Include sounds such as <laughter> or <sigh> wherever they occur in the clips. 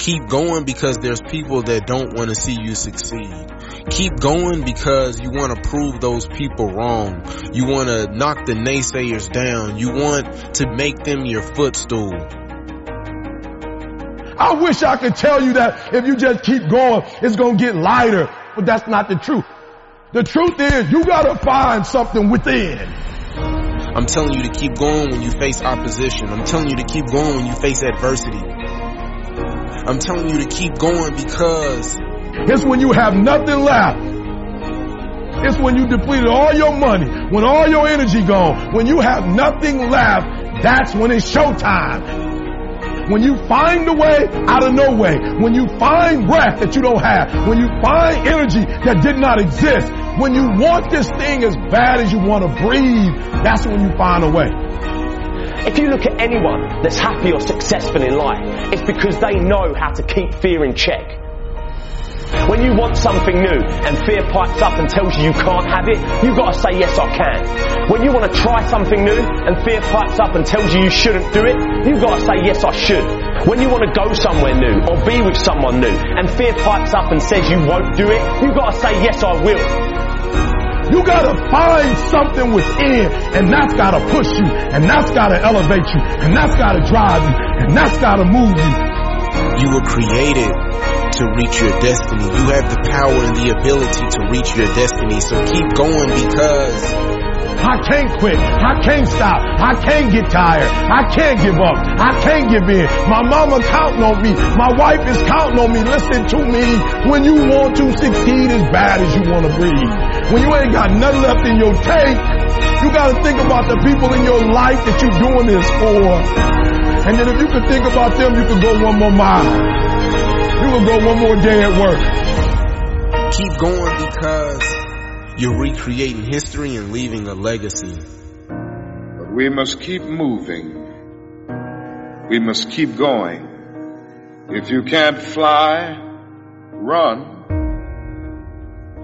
Keep going because there's people that don't want to see you succeed. Keep going because you want to prove those people wrong. You want to knock the naysayers down. You want to make them your footstool. I wish I could tell you that if you just keep going, it's going to get lighter, but that's not the truth. The truth is you got to find something within. I'm telling you to keep going when you face opposition. I'm telling you to keep going when you face adversity. I'm telling you to keep going because it's when you have nothing left. It's when you depleted all your money, when all your energy gone, when you have nothing left, that's when it's showtime. When you find a way out of no way, when you find breath that you don't have, when you find energy that did not exist, when you want this thing as bad as you want to breathe, that's when you find a way. If you look at anyone that's happy or successful in life, it's because they know how to keep fear in check. When you want something new and fear pipes up and tells you you can't have it, you've got to say yes I can. When you want to try something new and fear pipes up and tells you you shouldn't do it, you've got to say yes I should. When you want to go somewhere new or be with someone new and fear pipes up and says you won't do it, you've got to say yes I will. You gotta find something within and that's gotta push you and that's gotta elevate you and that's gotta drive you and that's gotta move you. You were created to reach your destiny. You have the power and the ability to reach your destiny. So keep going because I can't quit. I can't stop. I can't get tired. I can't give up. I can't give in. My mama counting on me. My wife is counting on me. Listen to me. When you want to succeed as bad as you want to breathe. When you ain't got nothing left in your tank, you got to think about the people in your life that you're doing this for. And then if you can think about them, you can go one more mile. You can go one more day at work. Keep going because you're recreating history and leaving a legacy. But we must keep moving. We must keep going. If you can't fly, run.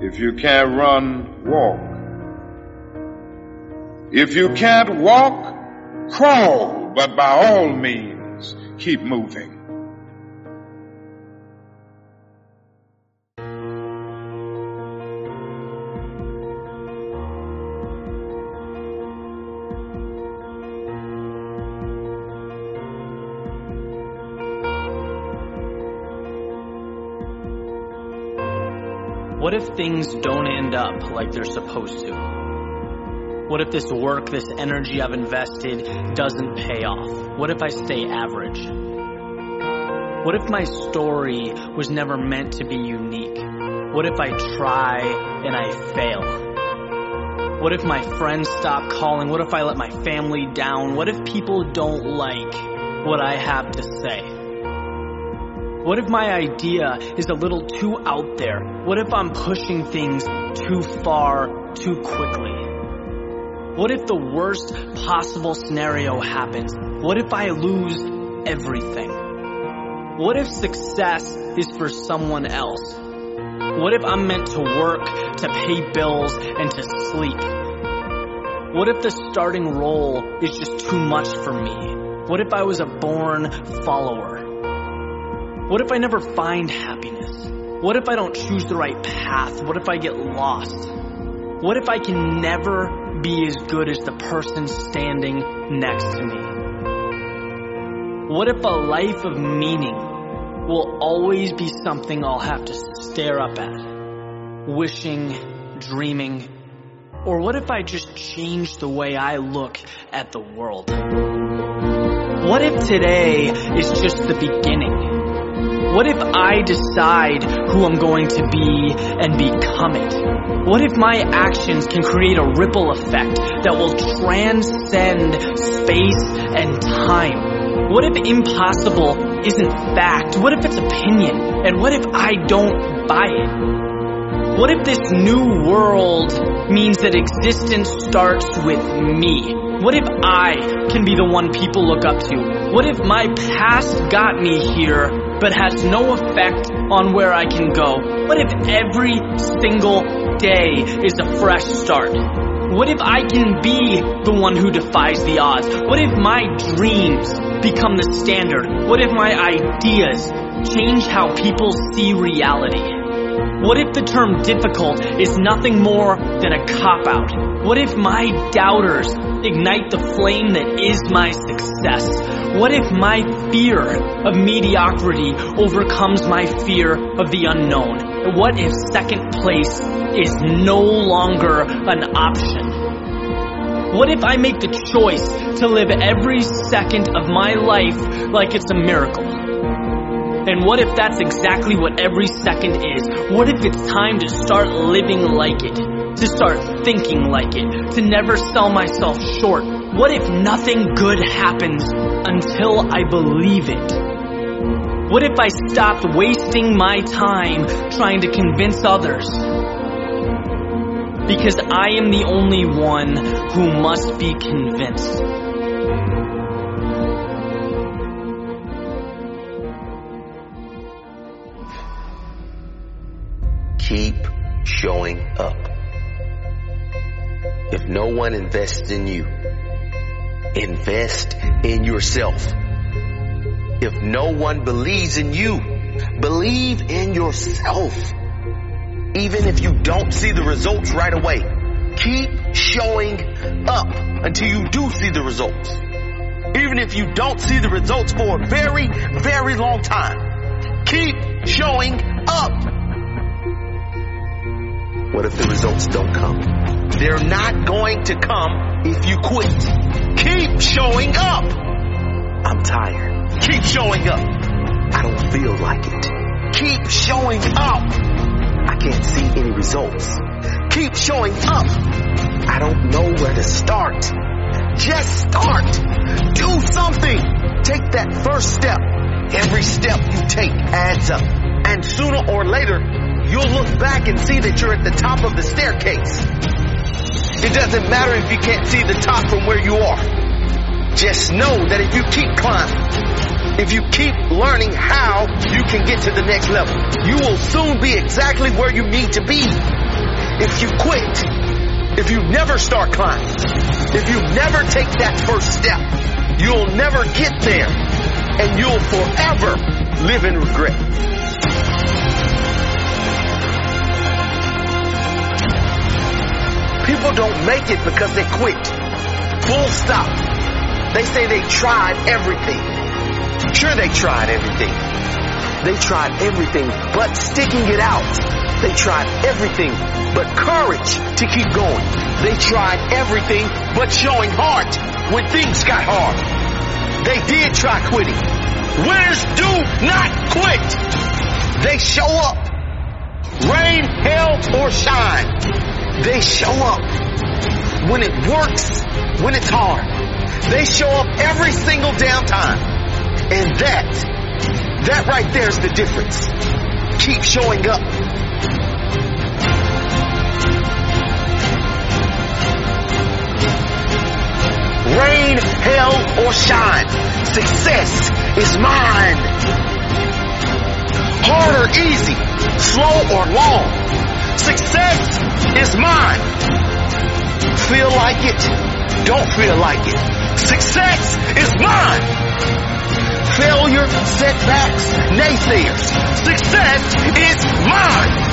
If you can't run, walk. If you can't walk, crawl. But by all means, keep moving. What if things don't end up like they're supposed to? What if this work, this energy I've invested doesn't pay off? What if I stay average? What if my story was never meant to be unique? What if I try and I fail? What if my friends stop calling? What if I let my family down? What if people don't like what I have to say? What if my idea is a little too out there? What if I'm pushing things too far, too quickly? What if the worst possible scenario happens? What if I lose everything? What if success is for someone else? What if I'm meant to work, to pay bills, and to sleep? What if the starting role is just too much for me? What if I was a born follower? What if I never find happiness? What if I don't choose the right path? What if I get lost? What if I can never be as good as the person standing next to me? What if a life of meaning will always be something I'll have to stare up at? Wishing, dreaming, or what if I just change the way I look at the world? What if today is just the beginning? What if I decide who I'm going to be and become it? What if my actions can create a ripple effect that will transcend space and time? What if impossible isn't fact? What if it's opinion? And what if I don't buy it? What if this new world means that existence starts with me? What if I can be the one people look up to? What if my past got me here but has no effect on where I can go? What if every single day is a fresh start? What if I can be the one who defies the odds? What if my dreams become the standard? What if my ideas change how people see reality? What if the term difficult is nothing more than a cop out? What if my doubters ignite the flame that is my success? What if my fear of mediocrity overcomes my fear of the unknown? What if second place is no longer an option? What if I make the choice to live every second of my life like it's a miracle? And what if that's exactly what every second is? What if it's time to start living like it? To start thinking like it? To never sell myself short? What if nothing good happens until I believe it? What if I stopped wasting my time trying to convince others? Because I am the only one who must be convinced. Keep showing up. If no one invests in you, invest in yourself. If no one believes in you, believe in yourself. Even if you don't see the results right away, keep showing up until you do see the results. Even if you don't see the results for a very, very long time, keep showing up. What if the results don't come? They're not going to come if you quit. Keep showing up. I'm tired. Keep showing up. I don't feel like it. Keep showing up. I can't see any results. Keep showing up. I don't know where to start. Just start. Do something. Take that first step. Every step you take adds up. And sooner or later, you'll look back and see that you're at the top of the staircase. It doesn't matter if you can't see the top from where you are. Just know that if you keep climbing, if you keep learning how you can get to the next level, you will soon be exactly where you need to be. If you quit, if you never start climbing, if you never take that first step, you'll never get there and you'll forever live in regret. People don't make it because they quit. Full stop. They say they tried everything. Sure, they tried everything. They tried everything but sticking it out. They tried everything but courage to keep going. They tried everything but showing heart when things got hard. They did try quitting. Winners do not quit. They show up. Rain, hail, or shine. They show up when it works, when it's hard. They show up every single damn time. And that, that right there is the difference. Keep showing up. Rain, hail, or shine. Success is mine. Hard or easy, slow or long. Success is mine. Feel like it, don't feel like it. Success is mine. Failure, setbacks, naysayers. Success is mine.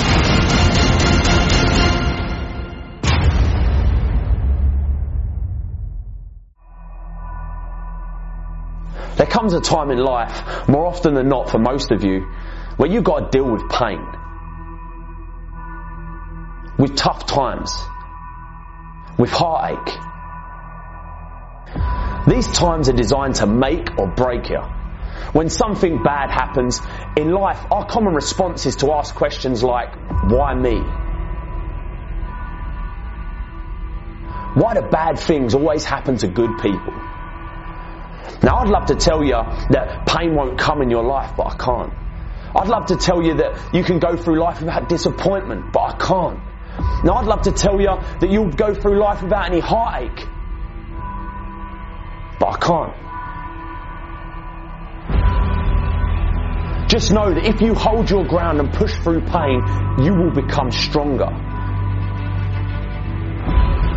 There comes a time in life, more often than not for most of you, where you've got to deal with pain with tough times, with heartache. These times are designed to make or break you. When something bad happens in life, our common response is to ask questions like, why me? Why do bad things always happen to good people? Now I'd love to tell you that pain won't come in your life, but I can't. I'd love to tell you that you can go through life without disappointment, but I can't. Now, I'd love to tell you that you'll go through life without any heartache, but I can't. Just know that if you hold your ground and push through pain, you will become stronger.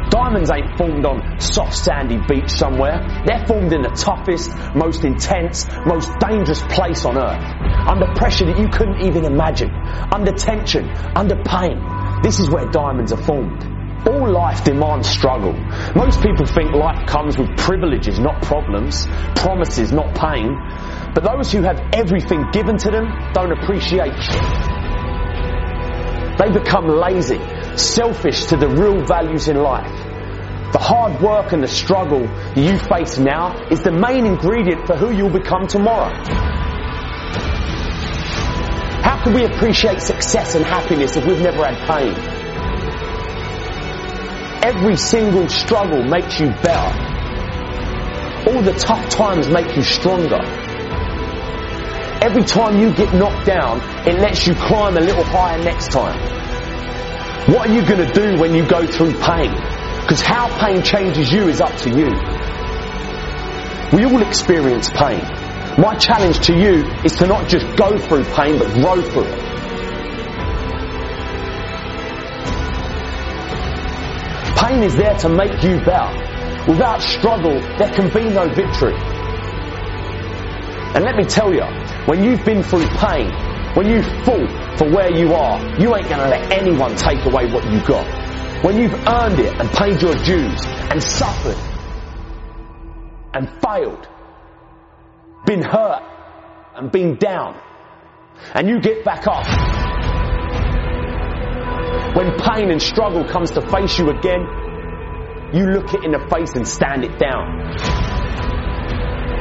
Diamonds ain't formed on soft sandy beach somewhere. They're formed in the toughest, most intense, most dangerous place on earth. Under pressure that you couldn't even imagine. Under tension, under pain. This is where diamonds are formed. All life demands struggle. Most people think life comes with privileges, not problems, promises, not pain. But those who have everything given to them don't appreciate shit. They become lazy, selfish to the real values in life. The hard work and the struggle you face now is the main ingredient for who you'll become tomorrow. Can we appreciate success and happiness if we've never had pain? Every single struggle makes you better. All the tough times make you stronger. Every time you get knocked down, it lets you climb a little higher next time. What are you going to do when you go through pain? Because how pain changes you is up to you. We all experience pain. My challenge to you is to not just go through pain, but grow through it. Pain is there to make you better. Without struggle, there can be no victory. And let me tell you, when you've been through pain, when you fought for where you are, you ain't gonna let anyone take away what you got. When you've earned it and paid your dues and suffered and failed, been hurt and been down, and you get back up. When pain and struggle comes to face you again, you look it in the face and stand it down.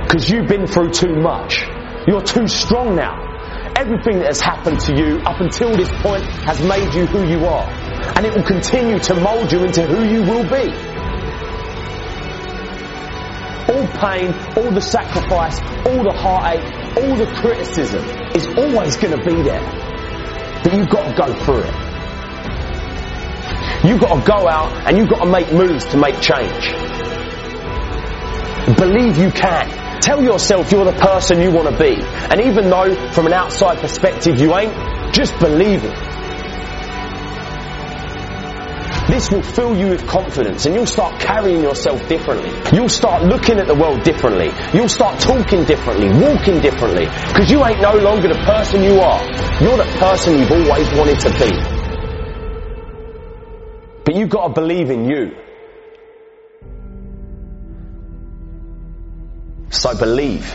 Because you've been through too much. You're too strong now. Everything that has happened to you up until this point has made you who you are. And it will continue to mold you into who you will be. All pain, all the sacrifice, all the heartache, all the criticism is always going to be there. But you've got to go through it. You've got to go out and you've got to make moves to make change. Believe you can. Tell yourself you're the person you want to be. And even though from an outside perspective you ain't, just believe it. This will fill you with confidence and you'll start carrying yourself differently. You'll start looking at the world differently. You'll start talking differently, walking differently. Because you ain't no longer the person you are. You're the person you've always wanted to be. But you've got to believe in you. So believe.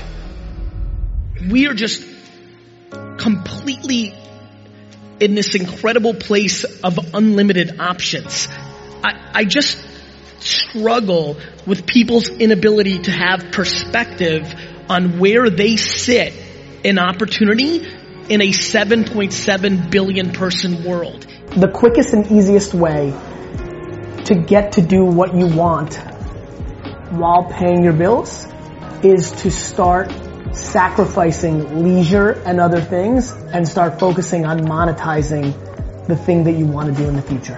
We are just completely in this incredible place of unlimited options. I, I just struggle with people's inability to have perspective on where they sit in opportunity in a 7.7 billion person world. The quickest and easiest way to get to do what you want while paying your bills is to start sacrificing leisure and other things and start focusing on monetizing the thing that you want to do in the future.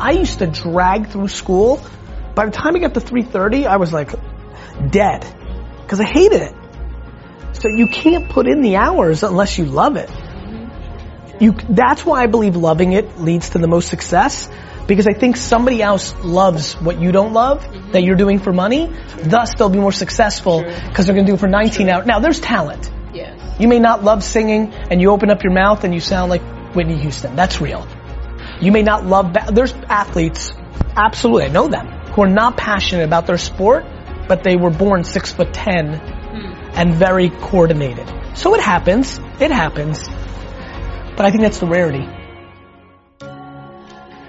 I used to drag through school. By the time I got to 3.30, I was like dead because I hated it. So you can't put in the hours unless you love it. You, that's why I believe loving it leads to the most success because I think somebody else loves what you don't love mm-hmm. that you're doing for money. Thus, they'll be more successful because they're going to do it for 19 hours. Now, there's talent. Yes. You may not love singing, and you open up your mouth and you sound like Whitney Houston. That's real. You may not love. Ba- there's athletes, absolutely, I know them, who are not passionate about their sport, but they were born six foot ten hmm. and very coordinated. So it happens. It happens. But I think that's the rarity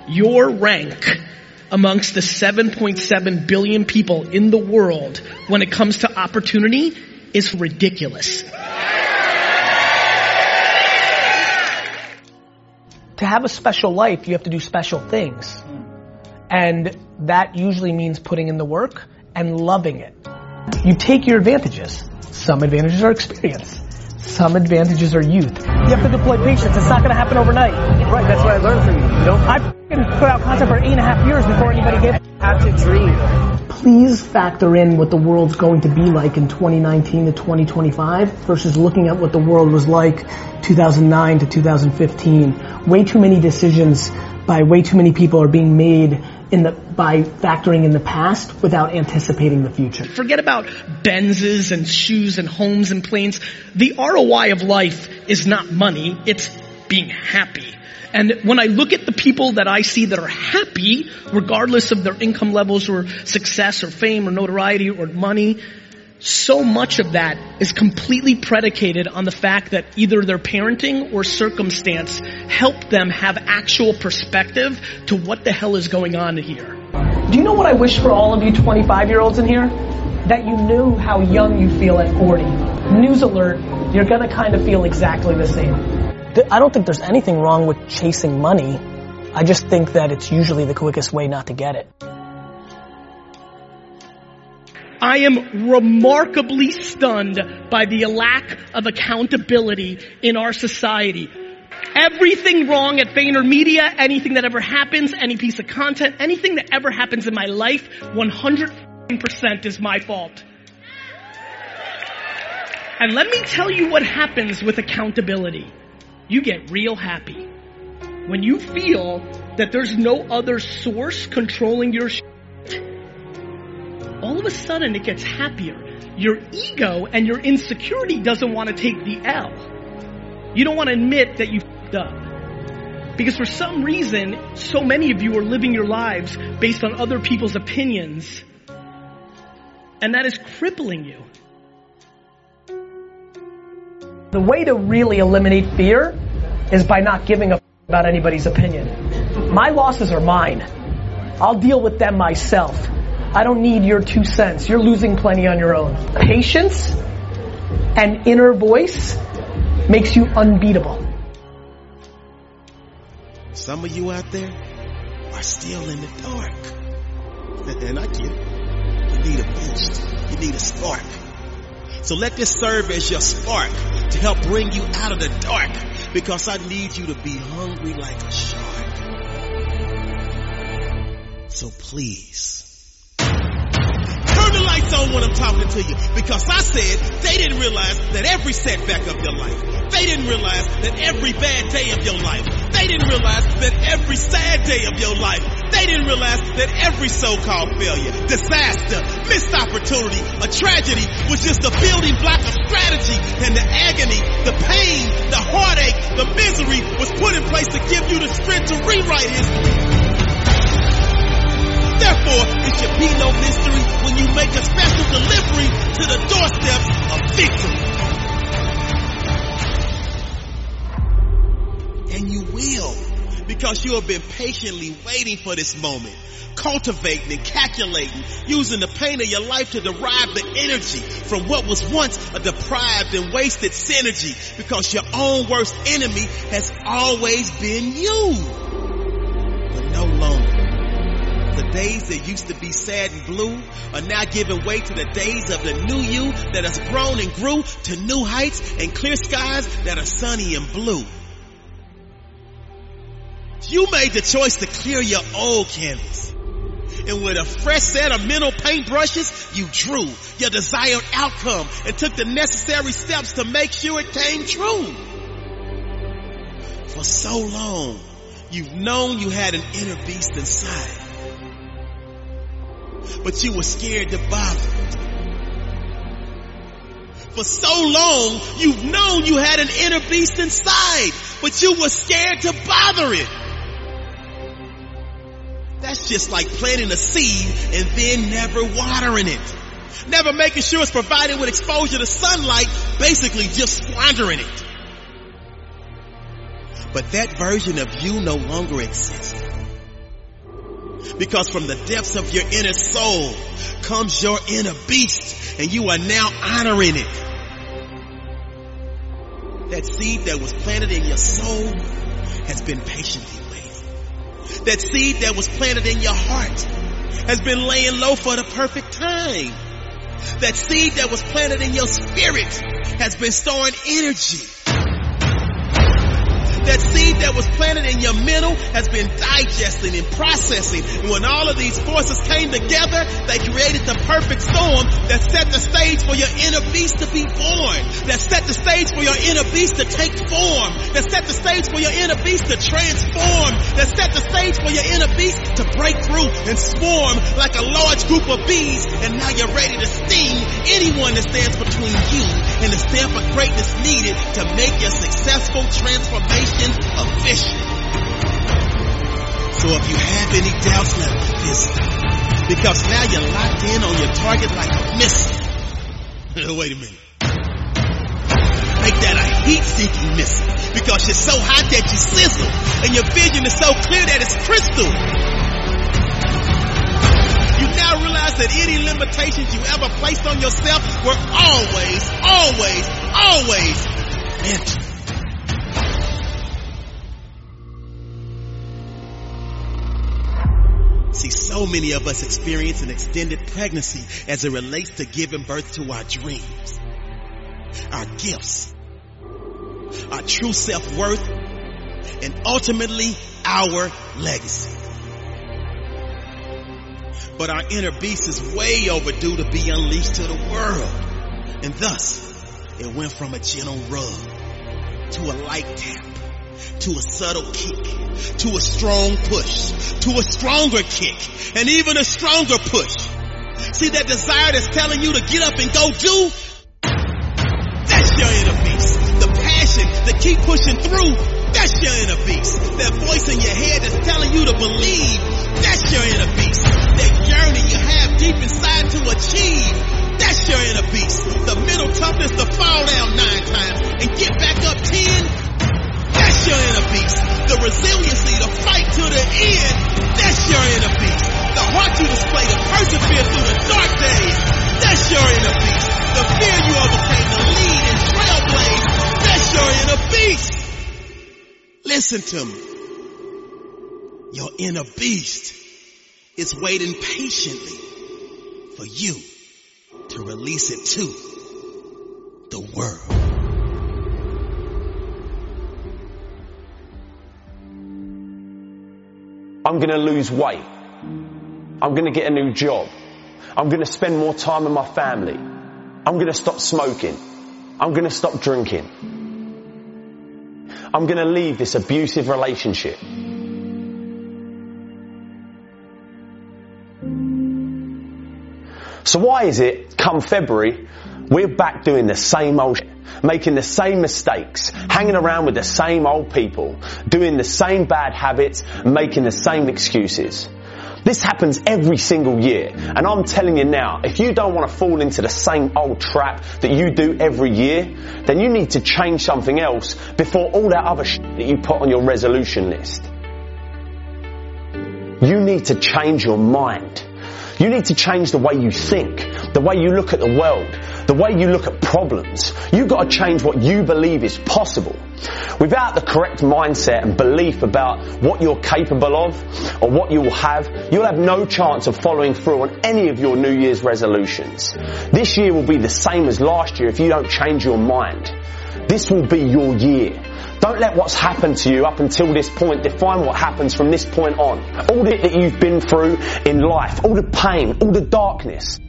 your rank amongst the 7.7 billion people in the world when it comes to opportunity is ridiculous. To have a special life, you have to do special things. And that usually means putting in the work and loving it. You take your advantages. Some advantages are experience. Some advantages are youth. You have to deploy patience. It's not going to happen overnight. Right, that's what I learned from you. You know, I f***ing put out content for eight and a half years before anybody gave. have to dream. Please factor in what the world's going to be like in 2019 to 2025 versus looking at what the world was like 2009 to 2015. Way too many decisions by way too many people are being made in the by factoring in the past without anticipating the future. Forget about Benzes and shoes and homes and planes. The ROI of life is not money, it's being happy. And when I look at the people that I see that are happy, regardless of their income levels or success or fame or notoriety or money, so much of that is completely predicated on the fact that either their parenting or circumstance helped them have actual perspective to what the hell is going on here. Do you know what I wish for all of you 25 year olds in here? That you knew how young you feel at 40. News alert, you're gonna kind of feel exactly the same. I don't think there's anything wrong with chasing money. I just think that it's usually the quickest way not to get it. I am remarkably stunned by the lack of accountability in our society. Everything wrong at VaynerMedia, anything that ever happens, any piece of content, anything that ever happens in my life, 100% is my fault. And let me tell you what happens with accountability. You get real happy. When you feel that there's no other source controlling your shit, all of a sudden it gets happier. Your ego and your insecurity doesn't want to take the L. You don't want to admit that you up. Because for some reason, so many of you are living your lives based on other people's opinions. And that is crippling you. The way to really eliminate fear is by not giving a f- about anybody's opinion. My losses are mine. I'll deal with them myself. I don't need your two cents. You're losing plenty on your own. Patience and inner voice makes you unbeatable. Some of you out there are still in the dark. And I get it. You need a boost. You need a spark. So let this serve as your spark to help bring you out of the dark because I need you to be hungry like a shark. So please, turn the lights on when I'm talking to you because I said they didn't realize that every setback of your life, they didn't realize that every bad day of your life, they didn't realize that every sad day of your life, they didn't realize that every so-called failure, disaster, missed opportunity, a tragedy was just a building block of strategy and the agony, the pain, the heartache, the misery was put in place to give you the strength to rewrite history. Therefore, it should be no mystery when you make a special delivery to the doorsteps of victory. And you will, because you have been patiently waiting for this moment, cultivating and calculating, using the pain of your life to derive the energy from what was once a deprived and wasted synergy, because your own worst enemy has always been you. But no longer. The days that used to be sad and blue are now giving way to the days of the new you that has grown and grew to new heights and clear skies that are sunny and blue. You made the choice to clear your old canvas. And with a fresh set of mental paintbrushes, you drew your desired outcome and took the necessary steps to make sure it came true. For so long, you've known you had an inner beast inside but you were scared to bother it. For so long, you've known you had an inner beast inside, but you were scared to bother it. Just like planting a seed and then never watering it. Never making sure it's provided with exposure to sunlight, basically just squandering it. But that version of you no longer exists. Because from the depths of your inner soul comes your inner beast and you are now honoring it. That seed that was planted in your soul has been patiently. That seed that was planted in your heart has been laying low for the perfect time. That seed that was planted in your spirit has been storing energy. That seed that was planted in your mental has been digesting and processing. And when all of these forces came together, they created the perfect storm that set the stage for your inner beast to be born. That set the stage for your inner beast to take form. That set the stage for your inner beast to transform. That set the stage for your inner beast to break through and swarm like a large group of bees. And now you're ready to sting anyone that stands between you and the stamp of greatness needed to make your successful transformation official. So if you have any doubts, let me visit. Because now you're locked in on your target like a missile. <laughs> Wait a minute. Make that a heat-seeking missile. Because you're so hot that you sizzle. And your vision is so clear that it's crystal. That any limitations you ever placed on yourself were always, always, always mental. See, so many of us experience an extended pregnancy as it relates to giving birth to our dreams, our gifts, our true self-worth, and ultimately our legacy. But our inner beast is way overdue to be unleashed to the world. And thus, it went from a gentle rub to a light tap to a subtle kick, to a strong push, to a stronger kick, and even a stronger push. See that desire that's telling you to get up and go do? That's your inner beast. The passion to keep pushing through, that's your inner beast. That voice in your head that's telling you to believe, that's your inner beast. Yearning you have deep inside to achieve, that's your inner beast. The mental toughness to fall down nine times and get back up ten, that's your inner beast. The resiliency to fight to the end. That's your inner beast. The heart you display to persevere through the dark days. That's your inner beast. The fear you overcame to lead and trailblaze. That's your inner beast. Listen to me. Your inner beast is waiting patiently for you to release it to the world. I'm going to lose weight. I'm going to get a new job. I'm going to spend more time with my family. I'm going to stop smoking. I'm going to stop drinking. I'm going to leave this abusive relationship. So why is it come February we're back doing the same old shit, making the same mistakes, hanging around with the same old people, doing the same bad habits, making the same excuses. This happens every single year. And I'm telling you now, if you don't want to fall into the same old trap that you do every year, then you need to change something else before all that other shit that you put on your resolution list. You need to change your mind. You need to change the way you think, the way you look at the world, the way you look at problems. You've got to change what you believe is possible. Without the correct mindset and belief about what you're capable of or what you will have, you'll have no chance of following through on any of your New Year's resolutions. This year will be the same as last year if you don't change your mind. This will be your year. Don't let what's happened to you up until this point define what happens from this point on. All the that you've been through in life, all the pain, all the darkness,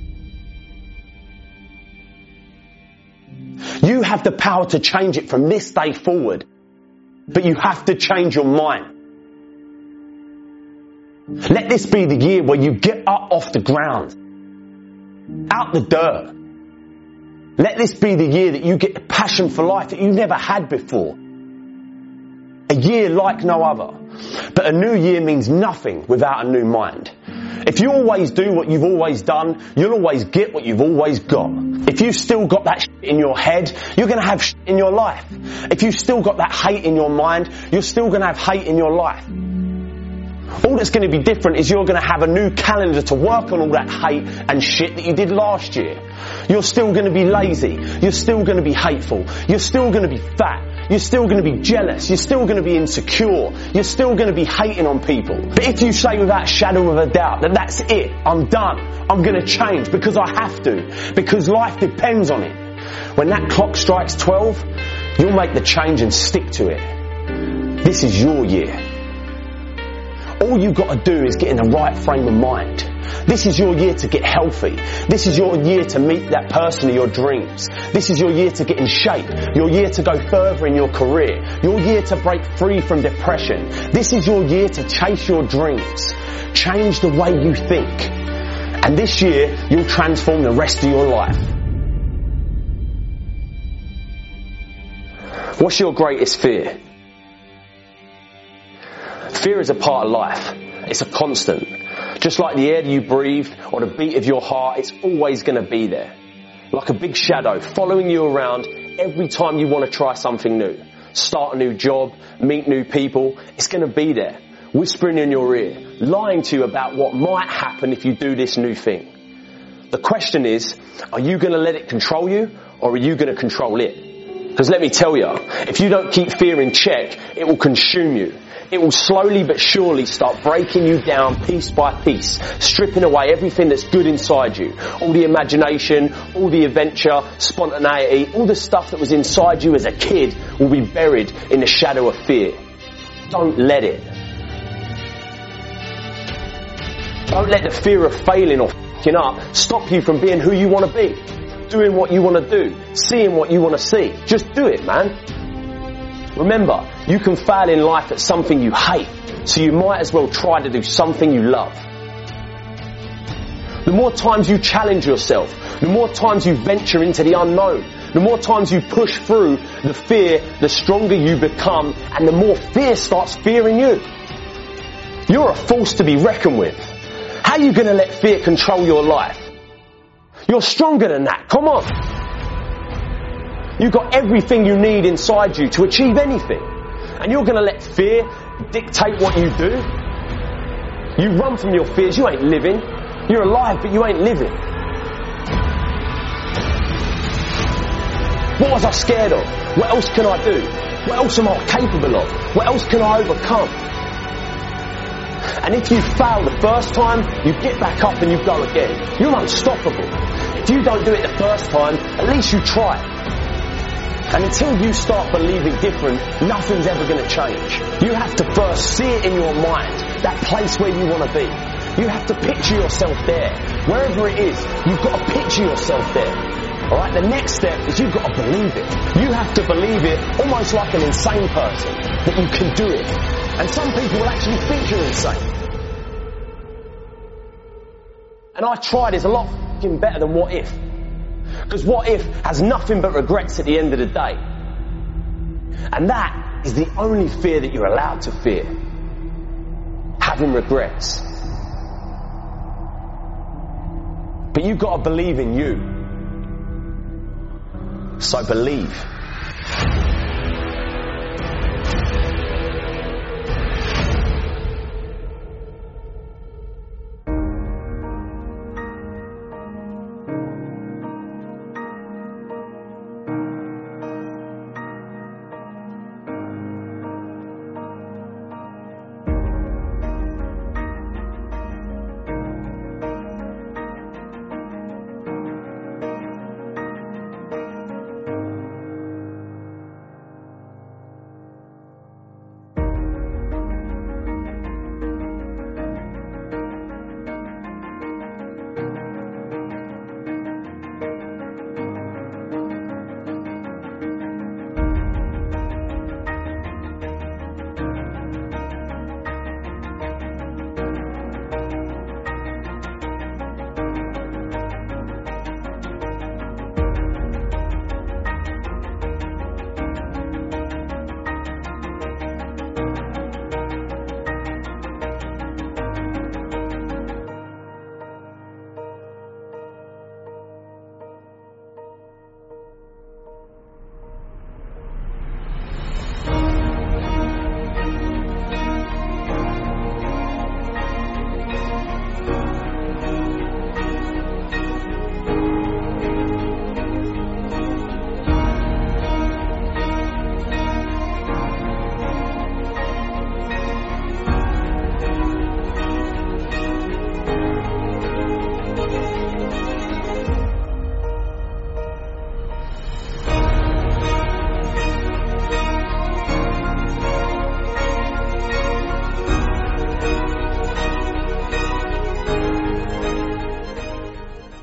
You have the power to change it from this day forward. But you have to change your mind. Let this be the year where you get up off the ground, out the dirt. Let this be the year that you get the passion for life that you never had before. A year like no other. But a new year means nothing without a new mind. If you always do what you've always done, you'll always get what you've always got. If you've still got that in your head, you're to have in your life. If you've still got that hate in your mind, you're still to have hate in your life. All that's going to be different is you're going to have a new calendar to work on all that hate and shit that you did last year. You're still going to be lazy. You're still going to be hateful. You're still going to be fat. You're still going to be jealous. You're still going to be insecure. You're still going to be hating on people. But if you say without shadow of a doubt that that's it, I'm done. I'm going to change because I have to. Because life depends on it. When that clock strikes 12, you'll make the change and stick to it. This is your year. All you've got to do is get in the right frame of mind. This is your year to get healthy. This is your year to meet that person of your dreams. This is your year to get in shape. Your year to go further in your career. Your year to break free from depression. This is your year to chase your dreams. Change the way you think. And this year, you'll transform the rest of your life. What's your greatest fear? Fear is a part of life. It's a constant. Just like the air you breathe or the beat of your heart, it's always going to be there. Like a big shadow following you around every time you want to try something new. Start a new job, meet new people, it's going to be there. Whispering in your ear, lying to you about what might happen if you do this new thing. The question is, are you going to let it control you or are you going to control it? Because let me tell you, if you don't keep fear in check, it will consume you. It will slowly but surely start breaking you down piece by piece, stripping away everything that's good inside you. All the imagination, all the adventure, spontaneity, all the stuff that was inside you as a kid will be buried in the shadow of fear. Don't let it. Don't let the fear of failing or f***ing up stop you from being who you want to be doing what you want to do, seeing what you want to see. Just do it, man. Remember, you can fail in life at something you hate, so you might as well try to do something you love. The more times you challenge yourself, the more times you venture into the unknown, the more times you push through the fear, the stronger you become, and the more fear starts fearing you. You're a force to be reckoned with. How are you going to let fear control your life? You're stronger than that. Come on. You've got everything you need inside you to achieve anything. And you're going to let fear dictate what you do? You run from your fears, you ain't living. You're alive, but you ain't living. What was I scared of? What else can I do? What else am I capable of? What else can I overcome? And if you fail the first time, you get back up and you go again. You're unstoppable. If you don't do it the first time, at least you try. And until you start believing different, nothing's ever going to change. You have to first see it in your mind, that place where you want to be. You have to picture yourself there. Wherever it is, you've got to picture yourself there. Alright, the next step is you've got to believe it. You have to believe it almost like an insane person, that you can do it. And some people will actually think you're insane. And I tried is a lot better than what if. Because what if has nothing but regrets at the end of the day? And that is the only fear that you're allowed to fear. Having regrets. But you've got to believe in you. So believe.